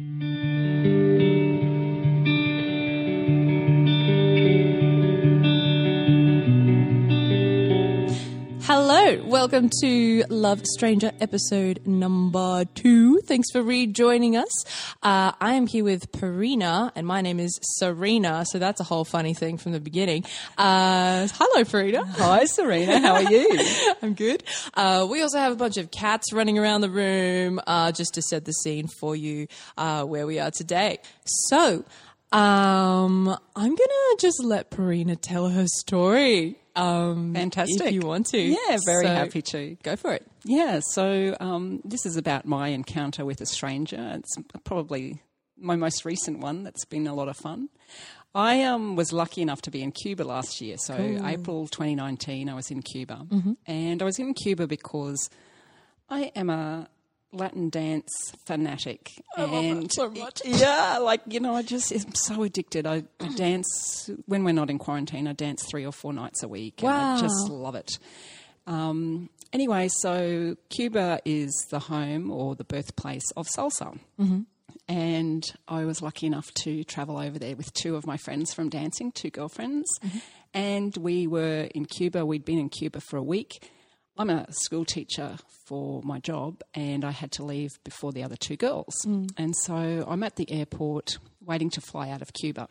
people Hello, welcome to Love Stranger episode number two. Thanks for rejoining us. Uh, I am here with Parina, and my name is Serena, so that's a whole funny thing from the beginning. Uh, hello, Parina. Hi, Serena. How are you? I'm good. Uh, we also have a bunch of cats running around the room uh, just to set the scene for you uh, where we are today. So, um, I'm gonna just let Parina tell her story. Um, Fantastic. If you want to. Yeah, very So, happy to. Go for it. Yeah, so um, this is about my encounter with a stranger. It's probably my most recent one that's been a lot of fun. I um, was lucky enough to be in Cuba last year. So, April 2019, I was in Cuba. And I was in Cuba because I am a Latin dance fanatic. and so much. Yeah, like, you know, I just am so addicted. I, I dance, when we're not in quarantine, I dance three or four nights a week. And I just love it. Um, anyway, so Cuba is the home or the birthplace of salsa. Mm-hmm. And I was lucky enough to travel over there with two of my friends from dancing, two girlfriends. And we were in Cuba. We'd been in Cuba for a week. I'm a school teacher for my job, and I had to leave before the other two girls. Mm. And so I'm at the airport waiting to fly out of Cuba.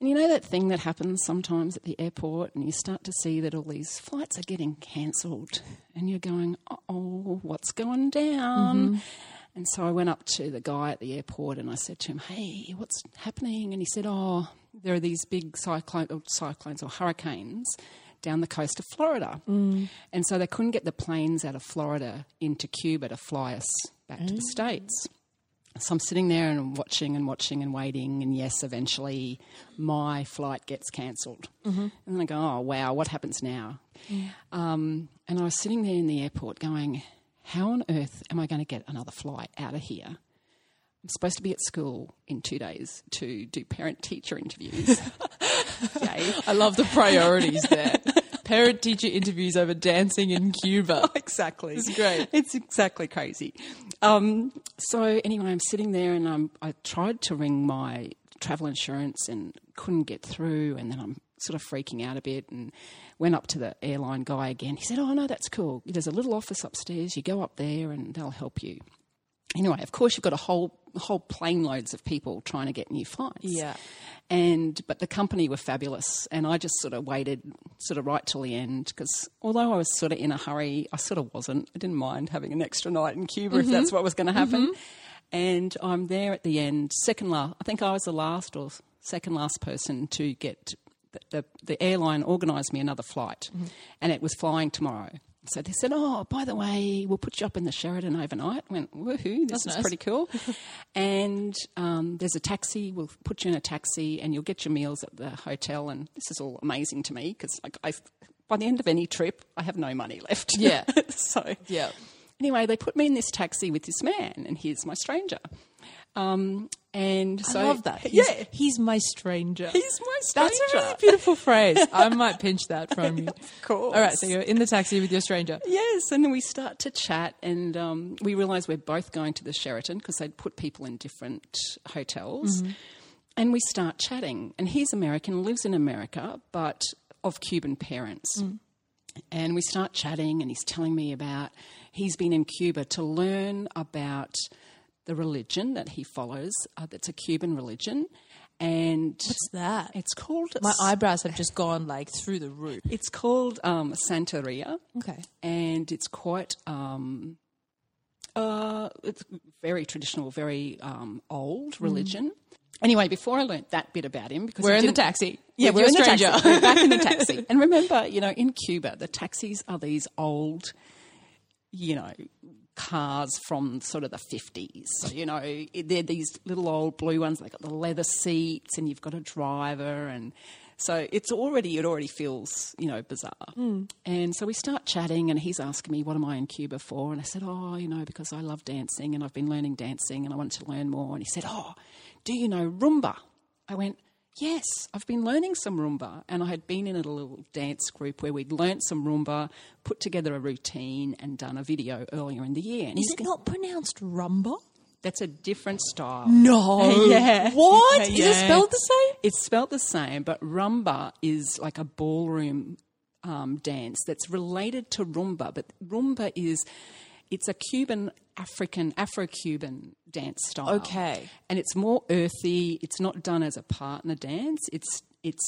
And you know that thing that happens sometimes at the airport, and you start to see that all these flights are getting cancelled, and you're going, oh, what's going down? Mm-hmm. And so I went up to the guy at the airport and I said to him, hey, what's happening? And he said, oh, there are these big cyclone, or cyclones or hurricanes down the coast of Florida. Mm. And so they couldn't get the planes out of Florida into Cuba to fly us back to the mm. States. So I'm sitting there and watching and watching and waiting, and yes, eventually my flight gets cancelled. Mm-hmm. And then I go, oh, wow, what happens now? Um, and I was sitting there in the airport going, how on earth am I going to get another flight out of here? I'm supposed to be at school in two days to do parent teacher interviews. Yay. I love the priorities there. Parent teacher interviews over dancing in Cuba. exactly. It's great. It's exactly crazy. Um, so anyway, I'm sitting there and I'm, I tried to ring my travel insurance and couldn't get through. And then I'm sort of freaking out a bit and went up to the airline guy again. He said, "Oh no, that's cool. There's a little office upstairs. You go up there and they'll help you." Anyway, of course, you've got a whole whole plane loads of people trying to get new flights. Yeah. And but the company were fabulous, and I just sort of waited, sort of right till the end, because although I was sort of in a hurry, I sort of wasn't. I didn't mind having an extra night in Cuba if that's mm-hmm. what was going to happen. Mm-hmm. And I'm there at the end, second last. I think I was the last or second last person to get the the, the airline organised me another flight, mm-hmm. and it was flying tomorrow. So they said, "Oh, by the way, we'll put you up in the Sheraton overnight." I went, "Woohoo! This is nice. pretty cool." and um, there's a taxi. We'll put you in a taxi, and you'll get your meals at the hotel. And this is all amazing to me because, like, I, by the end of any trip, I have no money left. Yeah. so Yeah. Anyway, they put me in this taxi with this man, and here's my stranger. Um, and so I love that. He's, yeah, he's my stranger. he's my stranger. That's a really beautiful phrase. I might pinch that from you. Of course. All right, so you're in the taxi with your stranger. Yes, and then we start to chat, and um, we realise we're both going to the Sheraton because they'd put people in different hotels. And we start chatting, and he's American, lives in America, but of Cuban parents. And we start chatting, and he's telling me about he's been in Cuba to learn about the religion that he follows. Uh, that's a Cuban religion, and What's that? it's called My eyebrows have just gone like through the roof. it's called um, Santeria Okay. and it's quite um, uh, it's very traditional, very um, old religion. Anyway, before I learnt that bit about him, because We're in the taxi. Yeah, we're in the stranger. taxi. We're back in the taxi. And remember, you know, in Cuba, the taxis are these old, you know, cars from sort of the 50s. So, you know, they're these little old blue ones. They've got the leather seats and you've got a driver and so it's already, it already feels, you know, bizarre. Hmm. And so we start chatting and he's asking me, what am I in Cuba for? And I said, oh, you know, because I love dancing and I've been learning dancing and I want to learn more. And he said, oh, do you know Rumba? I went, Yes, I've been learning some rumba, and I had been in a little dance group where we'd learnt some rumba, put together a routine, and done a video earlier in the year. And Is it not pronounced rumba? That's a different style. No. Yeah. What? Is it spelled the same? It's spelled the same, but rumba is like a ballroom um, dance that's related to rumba. But rumba is it's a Cuban African Afro-Cuban dance style. Okay. and it's more earthy. It's not done as a partner dance. It's it's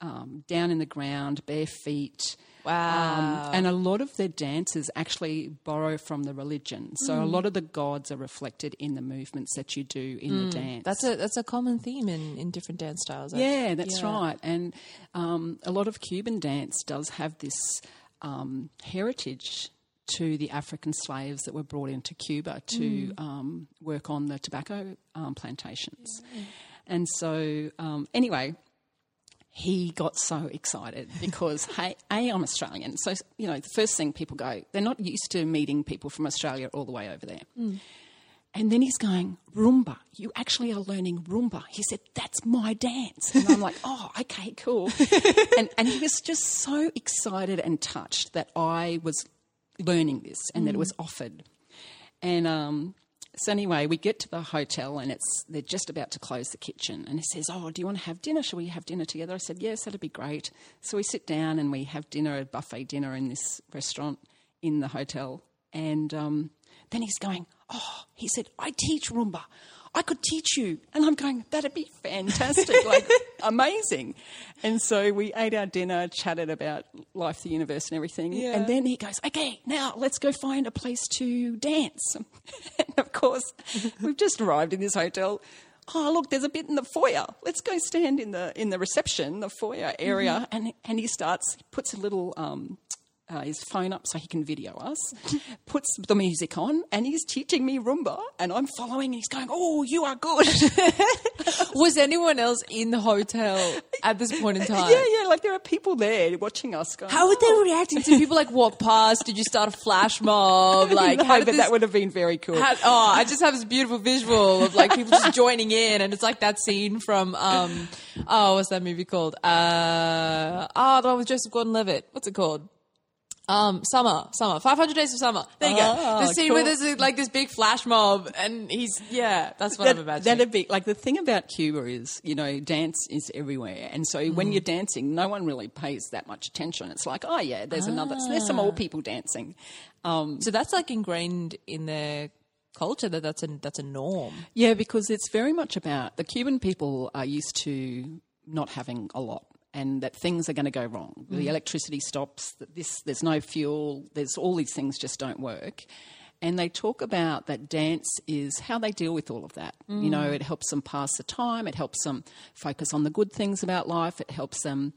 um, down in the ground, bare feet. Wow. Um, and a lot of their dances actually borrow from the religion. So a lot of the gods are reflected in the movements that you do in the dance. That's a that's a common theme in, in different dance styles. Yeah, that's Yeah. right. And um, a lot of Cuban dance does have this um, heritage to the African slaves that were brought into Cuba to um, work on the tobacco um, plantations. And so, um, anyway, he got so excited because, hey, A, I'm Australian. So, you know, the first thing people go, they're not used to meeting people from Australia all the way over there. And then he's going, rumba, you actually are learning rumba. He said, That's my dance. And I'm like, Oh, okay, cool. and, and he was just so excited and touched that I was learning this and that it was offered. And um, so anyway, we get to the hotel and it's they're just about to close the kitchen. And he says, "Oh, do you want to have dinner? Shall we have dinner together?" I said, "Yes, that'd be great." So we sit down and we have dinner, a buffet dinner in this restaurant in the hotel. And um, then he's going, "Oh," he said, "I teach rumba. I could teach you." And I'm going, "That'd be fantastic! like amazing!" And so we ate our dinner, chatted about life, the universe, and everything. Yeah. And then he goes, "Okay, now let's go find a place to dance." and of course, we've just arrived in this hotel. Oh, look, there's a bit in the foyer. Let's go stand in the in the reception, the foyer area. And and he starts, he puts a little um, uh, his phone up so he can video us, puts the music on, and he's teaching me rumba, and I'm following, and he's going, "Oh, you are good." Was anyone else in the hotel at this point in time? yeah, yeah, like there are people there watching us. Going, How would they "Oh." react? Did people like walk past? Did you start a flash mob? Like, no, but this, that would have been very cool. how- oh, I just have this beautiful visual of like people just joining in, and it's like that scene from um, oh, what's that movie called? Uh, oh, the one with Joseph Gordon-Levitt. What's it called? Um, summer, summer, Five Hundred Days of Summer. There you go. Ah, The scene where cool. there's like this big flash mob, and he's yeah, that's what I'm imagining. That'd be like the thing about Cuba is, you know, dance is everywhere, and so Mm. when you're dancing, no one really pays that much attention. It's like, oh yeah, there's another, so there's some Ah. old people dancing. Um, so that's like ingrained in their culture that that's a that's a norm. yeah, because it's very much about the Cuban people are used to not having a lot. And that things are going to go wrong. Mm. The electricity stops. that This, there's no fuel. There's all these things just don't work. And they talk about that dance is how they deal with all of that. You know, it helps them pass the time. It helps them focus on the good things about life. It helps them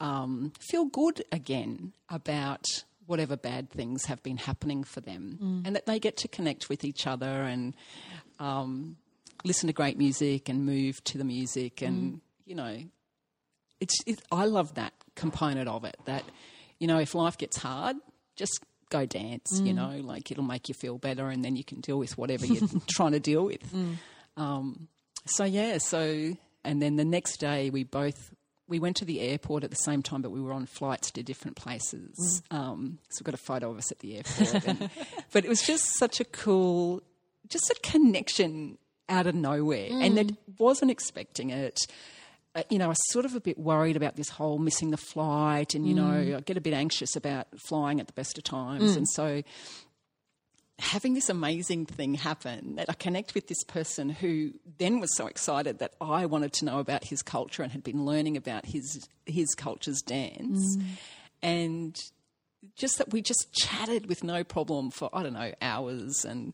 um, feel good again about whatever bad things have been happening for them, and that they get to connect with each other and um, listen to great music and move to the music, and you know, it's. It, I love that component of it. That you know, if life gets hard, just go dance. You know, like it'll make you feel better, and then you can deal with whatever you're trying to deal with. Um, so yeah, so and then the next day we both we went to the airport at the same time, but we were on flights to different places. Um, so we've got a photo of us at the airport, and, but it was just such a cool, just a connection out of nowhere, and that wasn't expecting it. Uh, you know, I was sort of a bit worried about this whole missing the flight, and you know, I get a bit anxious about flying at the best of times, and so having this amazing thing happen that I connect with this person who then was so excited that I wanted to know about his culture and had been learning about his his culture's dance. And just that we just chatted with no problem for I don't know hours and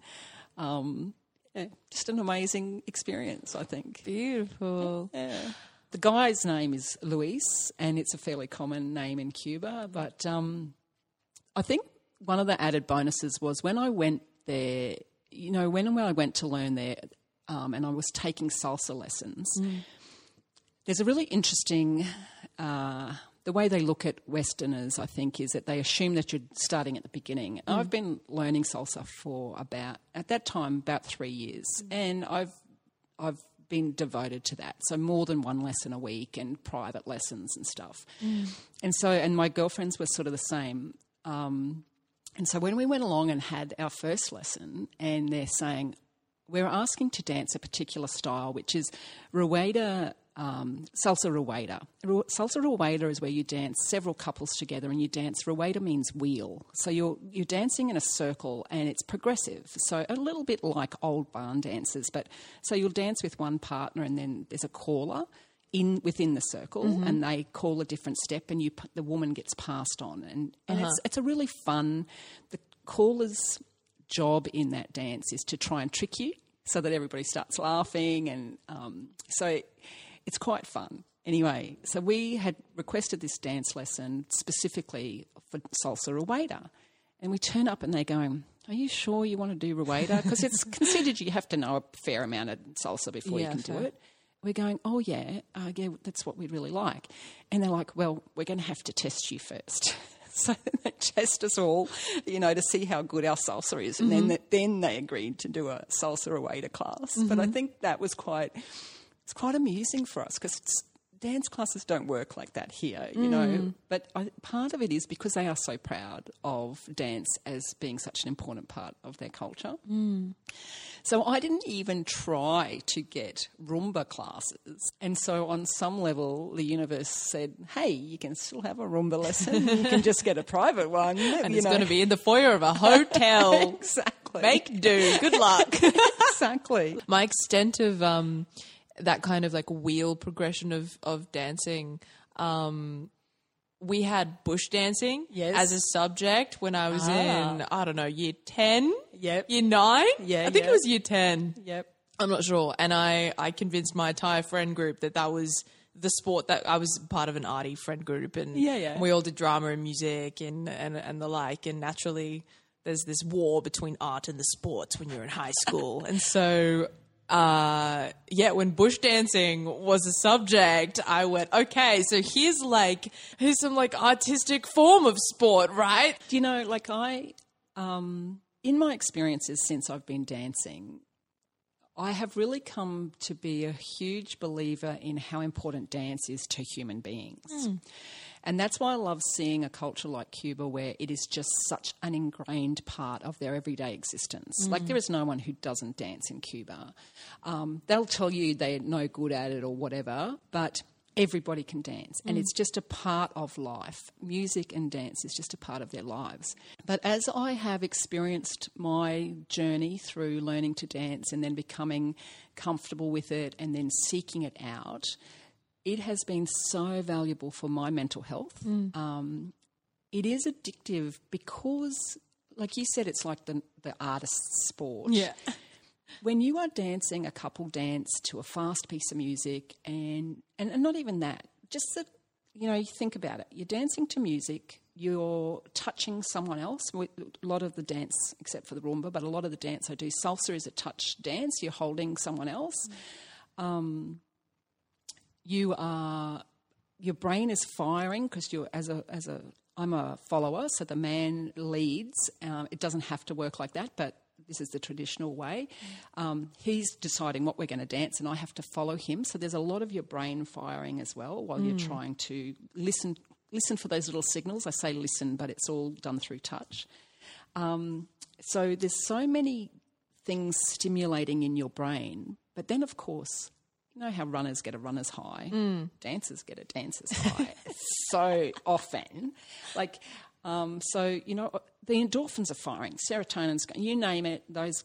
um, yeah, just an amazing experience I think. Beautiful. yeah. The guy's name is Luis, and it's a fairly common name in Cuba. But um, I think one of the added bonuses was when I went there, you know, when, when I went to learn there um, and I was taking salsa lessons, there's a really interesting. Uh, the way they look at Westerners, I think, is that they assume that you're starting at the beginning. And I've been learning salsa for about, at that time, about three years, and I've I've been devoted to that. So more than one lesson a week and private lessons and stuff. And so, and my girlfriends were sort of the same. Um, and so when we went along and had our first lesson, and they're saying, we're asking to dance a particular style, which is Rueda, um, salsa Rueda. Ru- Salsa Rueda is where you dance several couples together and you dance. Rueda means wheel. So you're, you're dancing in a circle and it's progressive. So a little bit like old barn dances, but so you'll dance with one partner and then there's a caller in within the circle and they call a different step and you the woman gets passed on and, and it's, it's a really fun the caller's job in that dance is to try and trick you so that everybody starts laughing and um, so it's quite fun. Anyway so we had requested this dance lesson specifically for salsa rueda and we turn up and they're going are you sure you want to do rueda because it's considered you have to know a fair amount of salsa before Yeah, you can do it. We're going, oh yeah, uh, yeah, that's what we'd really like. And they're like, well, we're going to have to test you first. so they test us all, you know, to see how good our salsa is, and then then they agreed to do a salsa Rueda class. But I think that was quite it's quite amusing for us because dance classes don't work like that here, you know. But I, part of it is because they are so proud of dance as being such an important part of their culture. So I didn't even try to get rumba classes. And so on some level, the universe said, hey, you can still have a rumba lesson. You can just get a private one. And it's going to be in the foyer of a hotel. Exactly. Make do. Good luck. exactly. My extent of um, that kind of like wheel progression of of dancing. Um, we had bush dancing Yes. as a subject when I was Ah. in I don't know year ten, Yep. year nine. Yeah, I think yeah. it was year ten. Yep. I'm not sure. And I, I convinced my entire friend group that that was the sport that I was part of an arty friend group and Yeah, yeah. we all did drama and music and, and, and the like. And naturally there's this war between art and the sports when you're in high school. and so, uh, yeah, when bush dancing was a subject, I went, okay, so here's like, here's some like artistic form of sport, right? Do you know, like I, um, in my experiences since I've been dancing, I have really come to be a huge believer in how important dance is to human beings. And that's why I love seeing a culture like Cuba where it is just such an ingrained part of their everyday existence. Like, there is no one who doesn't dance in Cuba. Um, they'll tell you they're no good at it or whatever, but everybody can dance and it's just a part of life. Music and dance is just a part of their lives. But as I have experienced my journey through learning to dance and then becoming comfortable with it and then seeking it out, it has been so valuable for my mental health. Um, it is addictive because, like you said, it's like the, the artist's sport. Yeah. when you are dancing a couple dance to a fast piece of music and, and and not even that just that you know you think about it. You're dancing to music you're touching someone else a lot of the dance except for the rumba but a lot of the dance i do salsa is a touch dance you're holding someone else. Um, you are your brain is firing because you're as a as a I'm a follower, so the man leads. Um, it doesn't have to work like that, but this is the traditional way. Um, he's deciding what we're going to dance, and I have to follow him. So there's a lot of your brain firing as well while you're trying to listen. Listen for those little signals. I say listen, but it's all done through touch. Um, so there's so many things stimulating in your brain, but then of course you know how runners get a runner's high, dancers get a dancer's high so often. Like, um, so, you know, the endorphins are firing, serotonin's, going, you name it, those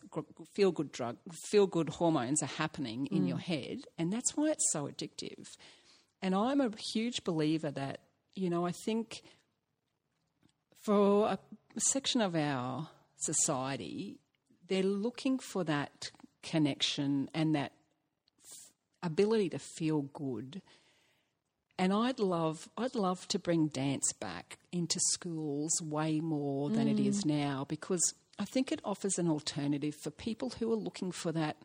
feel good drug, feel good hormones are happening in your head. And that's why it's so addictive. And I'm a huge believer that, you know, I think for a section of our society, they're looking for that connection and that ability to feel good. And I'd love, I'd love to bring dance back into schools way more than it is now because I think it offers an alternative for people who are looking for that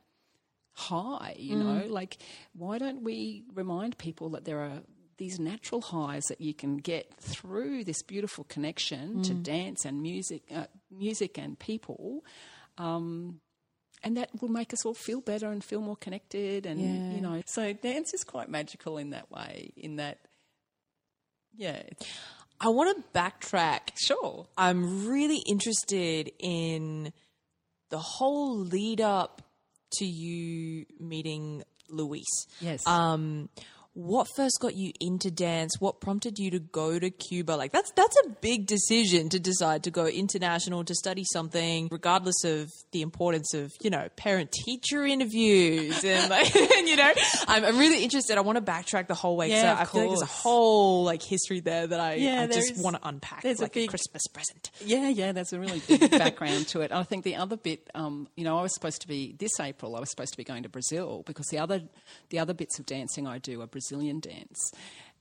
high, you know? Like, why don't we remind people that there are these natural highs that you can get through this beautiful connection to dance and music, uh, music and people, um, and that will make us all feel better and feel more connected. And Yeah. you know, so dance is quite magical in that way. In that, yeah, I want to backtrack. sure, I'm really interested in the whole lead up to you meeting Luis. yes, Um, what first got you into dance? What prompted you to go to Cuba? Like that's that's a big decision to decide to go international to study something, regardless of the importance of you know parent teacher interviews and like and, you know I'm, I'm really interested. I want to backtrack the whole way. Yeah, I, I of feel like there's a whole like history there that I, Yeah, I just is- want to unpack there's a like a, big- Christmas present. Yeah, yeah, there's a really big background to it. I think the other bit, um, you know, I was supposed to be this April. I was supposed to be going to Brazil because the other, the other bits of dancing I do are Brazilian dance,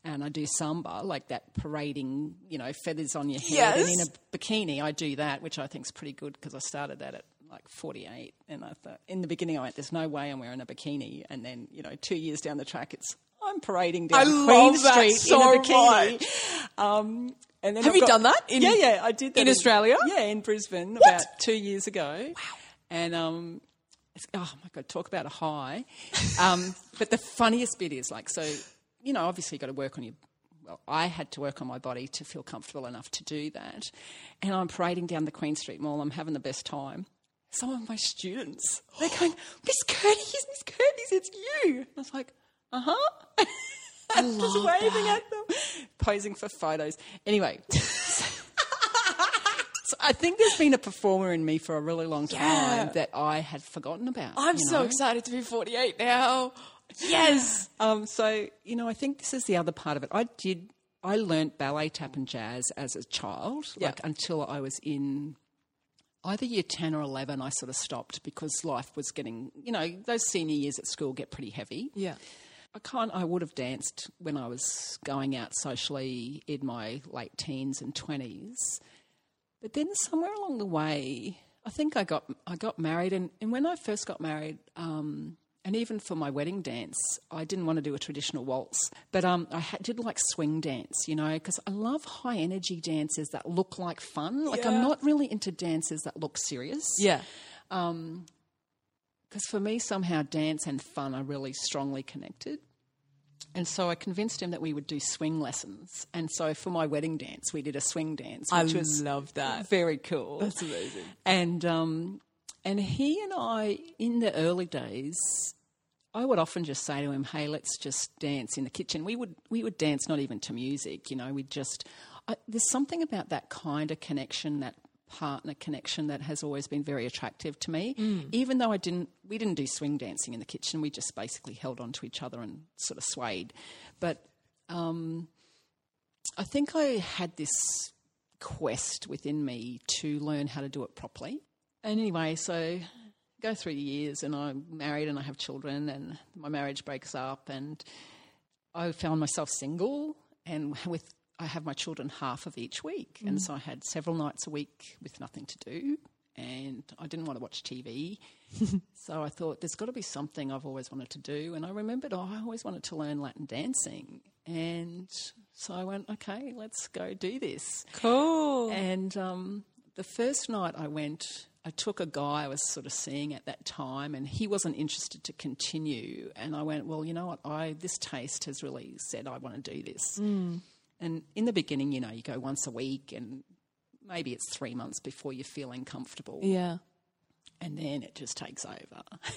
and I do samba, like that parading, you know, feathers on your head, and in a bikini. I do that, which I think is pretty good because I started that at like 48, and I thought in the beginning I went, "There's no way I'm wearing a bikini," and then you know, two years down the track, it's I'm parading down I Queen Street so in a bikini. Um, and then Have I've you got- done that in- yeah, yeah, I did that in Australia? Yeah, in Brisbane about two years ago. Wow. And um, oh my god, talk about a high. Um, but the funniest bit is like, so you know, obviously you've got to work on your. Well, I had to work on my body to feel comfortable enough to do that, and I'm parading down the Queen Street Mall. I'm having the best time. Some of my students, they're going, Miss Curtis, Miss Curtis, it's you. I was like, uh huh. I'm just waving at them, posing for photos. Anyway, so I think there's been a performer in me for a really long time Yeah. that I had forgotten about. I'm so know? excited to be 48 now. Yes. Um, so you know, I think this is the other part of it. I did. I learnt ballet, tap, and jazz as a child, Yeah. like until I was in either year ten or eleven. I sort of stopped because life was getting, you know, those senior years at school get pretty heavy. Yeah. I can't. I would have danced when I was going out socially in my late teens and twenties, but then somewhere along the way, I think I got I got married, and, and when I first got married, um, and even for my wedding dance, I didn't want to do a traditional waltz, but um, I had, did like swing dance, you know, because I love high energy dances that look like fun. Like Yeah. I'm not really into dances that look serious. Yeah. because for me somehow dance and fun are really strongly connected and so i convinced him that we would do swing lessons and so for my wedding dance we did a swing dance I which was love that. very cool That's amazing. and um, and he and i in the early days I would often just say to him, "Hey, let's just dance in the kitchen." We would we would dance not even to music, you know. We'd just I, there's something about that kind of connection, that partner connection, that has always been very attractive to me. Even though I didn't, we didn't do swing dancing in the kitchen. We just basically held on to each other and sort of swayed. But um, I think I had this quest within me to learn how to do it properly. And anyway, so go through the years and I'm married and I have children and my marriage breaks up and I found myself single and with I have my children half of each week. And so I had several nights a week with nothing to do and I didn't want to watch TV. so I thought there's got to be something I've always wanted to do. And I remembered, oh, I always wanted to learn Latin dancing. And so I went, okay, let's go do this. Cool. And um, the first night I went, I took a guy I was sort of seeing at that time, and he wasn't interested to continue. And I went, well, you know what? I this taste has really said I want to do this. And in the beginning, you know, you go once a week, and maybe it's three months before you're feeling comfortable, Yeah. and then it just takes over.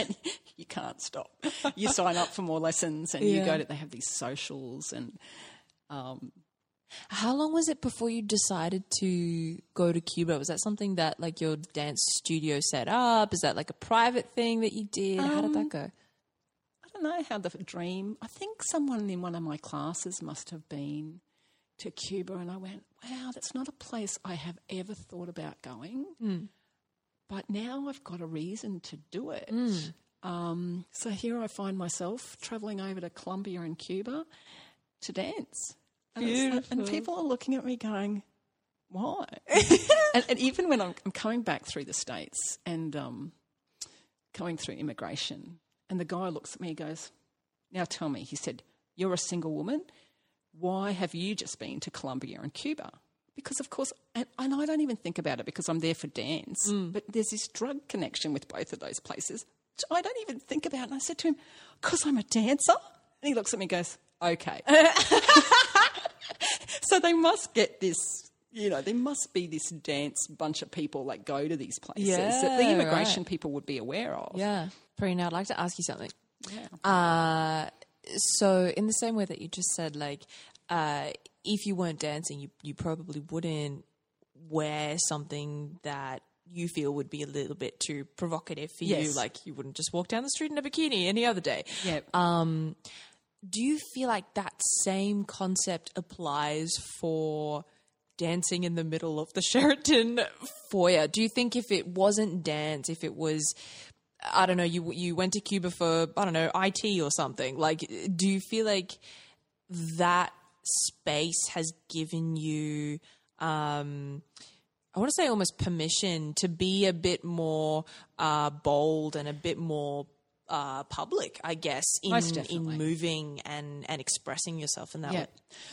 And you can't stop. You sign up for more lessons, and you go to. They have these socials, and Um, How long was it before you decided to go to Cuba? Was that something that like your dance studio set up? Is that like a private thing that you did? How did that go? I don't know how the dream. I think someone in one of my classes must have been to Cuba, and I went, "Wow, that's not a place I have ever thought about going." But now I've got a reason to do it. Um, so here I find myself traveling over to Colombia and Cuba to dance. And, like- and people are looking at me going, why? and, and, even when I'm, I'm, coming back through the States and um, coming through immigration, and the guy looks at me and goes, Now tell me, he said, You're a single woman. Why have you just been to Colombia and Cuba? Because, of course, and, and I don't even think about it because I'm there for dance, mm. but there's this drug connection with both of those places. which I don't even think about. And I said to him, Because I'm a dancer? And he looks at me and goes, Okay. so they must get this you know, there must be this dance bunch of people that go to these places yeah, that the immigration right. people would be aware of. Yeah. Prina, I'd like to ask you something. Yeah. Uh, so, in the same way that you just said, like, uh, if you weren't dancing, you, you probably wouldn't wear something that you feel would be a little bit too provocative for yes. you. Like, you wouldn't just walk down the street in a bikini any other day. Yep. Um, do you feel like that same concept applies for dancing in the middle of the Sheraton foyer? Do you think if it wasn't dance, if it was I don't know, you you went to Cuba for I don't know IT or something. Like, do you feel like that space has given you, um, I want to say almost permission to be a bit more uh, bold and a bit more uh, public, I guess, in in moving and and expressing yourself in that yeah. way.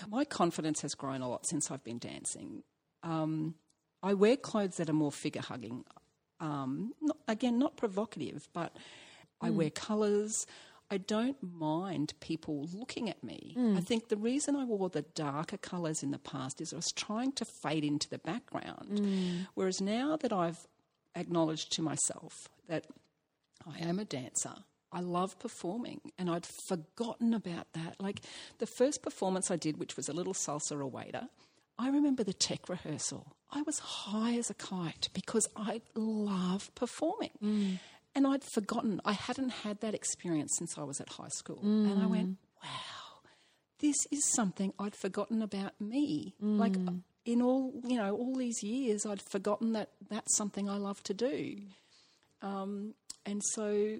My confidence has grown a lot since I've been dancing. Um, I wear clothes that are more figure hugging. Um, not, again, not provocative, but I mm. wear colours. I don't mind people looking at me. Mm. I think the reason I wore the darker colours in the past is I was trying to fade into the background. Mm. Whereas now that I've acknowledged to myself that I am a dancer. I love performing, and I'd forgotten about that. Like the first performance I did, which was a little salsa rueda, I remember the tech rehearsal. I was high as a kite because I love performing. Mm. And I'd forgotten, I hadn't had that experience since I was at high school. Mm. And I went, wow, this is something I'd forgotten about me. Mm. Like in all, you know, all these years, I'd forgotten that that's something I love to do. Um, and so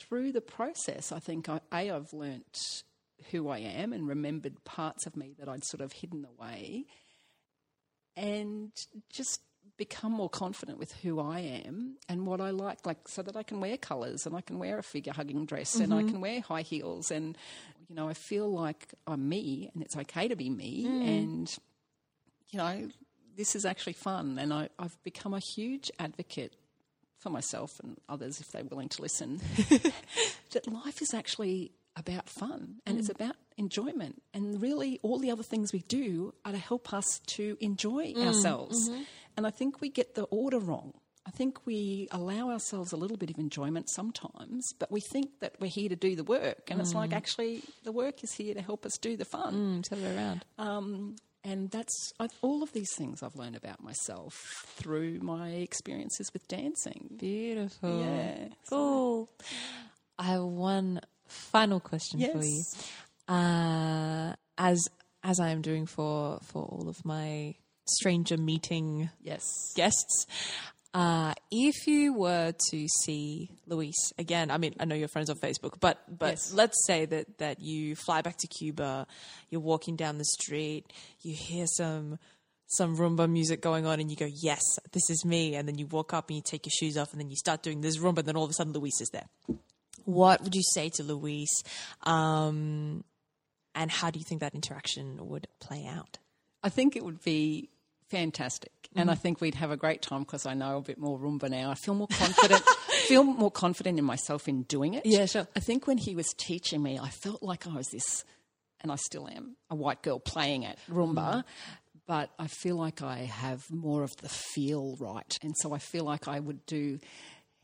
through the process, I think I, A, I've learnt who I am and remembered parts of me that I'd sort of hidden away and just become more confident with who I am and what I like, like so that I can wear colours and I can wear a figure hugging dress mm-hmm. and I mm-hmm. can wear high heels and you know I feel like I'm me and it's okay to be me mm. and you know this is actually fun and I, I've become a huge advocate for myself and others if they're willing to listen, that life is actually about fun and mm. it's about enjoyment. And really, all the other things we do are to help us to enjoy mm. ourselves. Mm-hmm. And I think we get the order wrong. I think we allow ourselves a little bit of enjoyment sometimes, but we think that we're here to do the work. And mm. it's like, mm. actually, the work is here to help us do the fun. Mm, turn it around. Um, and that's I've, all of these things I've learned about myself through my experiences with dancing. Beautiful. Yeah. Cool. I have one final question yes. for you. Uh, as as I am doing for for all of my stranger meeting yes guests, uh, if you were to see Luis again, I mean, I know you're friends on Facebook, but but yes. let's say that that you fly back to Cuba, you're walking down the street, you hear some some rumba music going on, and you go, "Yes, this is me." And then you walk up and you take your shoes off, and then you start doing this rumba. And then all of a sudden, Luis is there. What would you say to Luis? Um, and how do you think that interaction would play out? I think it would be fantastic. Mm-hmm. And I think we'd have a great time because I know a bit more rumba now. I feel more confident, feel more confident in myself in doing it. Yeah, sure. I think when he was teaching me, I felt like I was this, and I still am, a white girl playing at rumba. Mm. But I feel like I have more of the feel right. And so I feel like I would do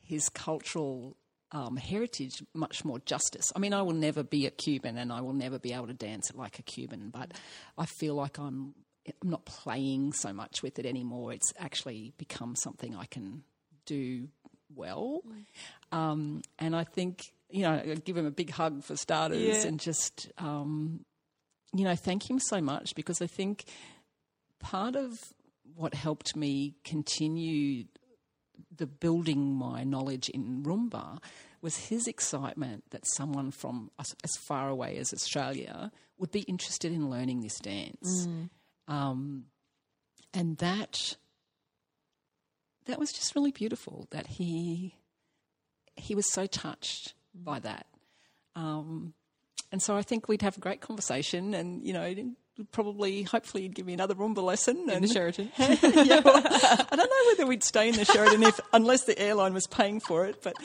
his cultural um, heritage much more justice. I mean, I will never be a Cuban and I will never be able to dance like a Cuban, but I feel like I'm I'm not playing so much with it anymore. It's actually become something I can do well. Um, and I think, you know, I'd give him a big hug for starters yeah. and just, um, you know, thank him so much because I think part of what helped me continue the building my knowledge in rumba was his excitement that someone from as far away as Australia would be interested in learning this dance. Mm. Um, and that that was just really beautiful. That he he was so touched by that, um, and so I think we'd have a great conversation, and you know, probably, hopefully, he'd give me another rumba lesson. In and, the Sheraton. yeah, well, I don't know whether we'd stay in the Sheraton if, unless the airline was paying for it. But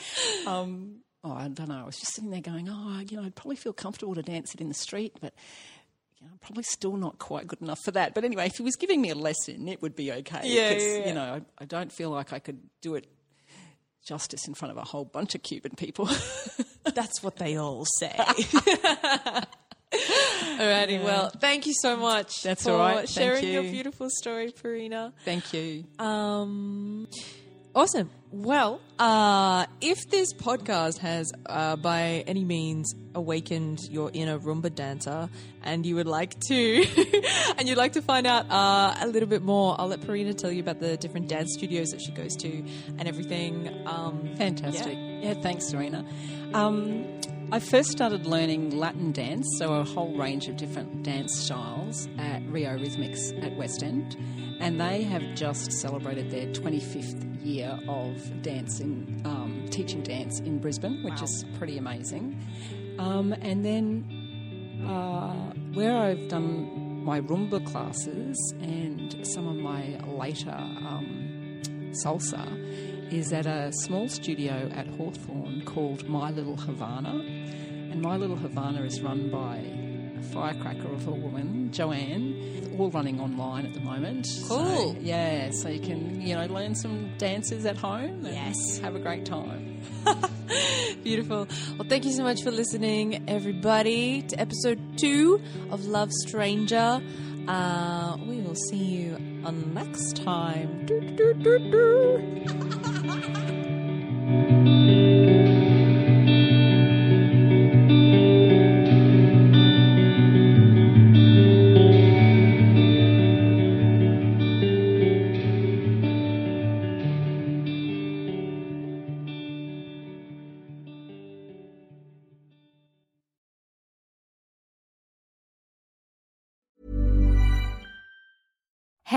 um, oh, I don't know. I was just sitting there going, oh, you know, I'd probably feel comfortable to dance it in the street, but you know, I'm probably still not quite good enough for that. But anyway, if he was giving me a lesson, it would be okay. Yeah, 'cause, yeah, yeah. You know, I, I don't feel like I could do it justice in front of a whole bunch of Cuban people. That's what they all say. Alrighty, well, thank you so much That's for all right, sharing your beautiful story, Parina. Thank you. Um, awesome. Well, uh, if this podcast has, uh, by any means, awakened your inner rumba dancer, and you would like to, and you'd like to find out uh, a little bit more, I'll let Parina tell you about the different dance studios that she goes to and everything. Um, Fantastic. Yeah, thanks, Serena. Um, I first started learning Latin dance, so a whole range of different dance styles at Rio Rhythmics at West End, and they have just celebrated their 25th year of dancing, um, teaching dance in Brisbane, which is pretty amazing. Um, and then uh, where I've done my rumba classes and some of my later um, salsa is at a small studio at Hawthorne called My Little Havana. And My Little Havana is run by a firecracker of a woman, Joanne, all running online at the moment. Cool. So, yeah, so you can, you know, learn some dances at home and Yes. have a great time. Beautiful. Well, thank you so much for listening, everybody, to episode two of Love Stranger. Uh, we will see you on next time. Doo, doo, doo, thank you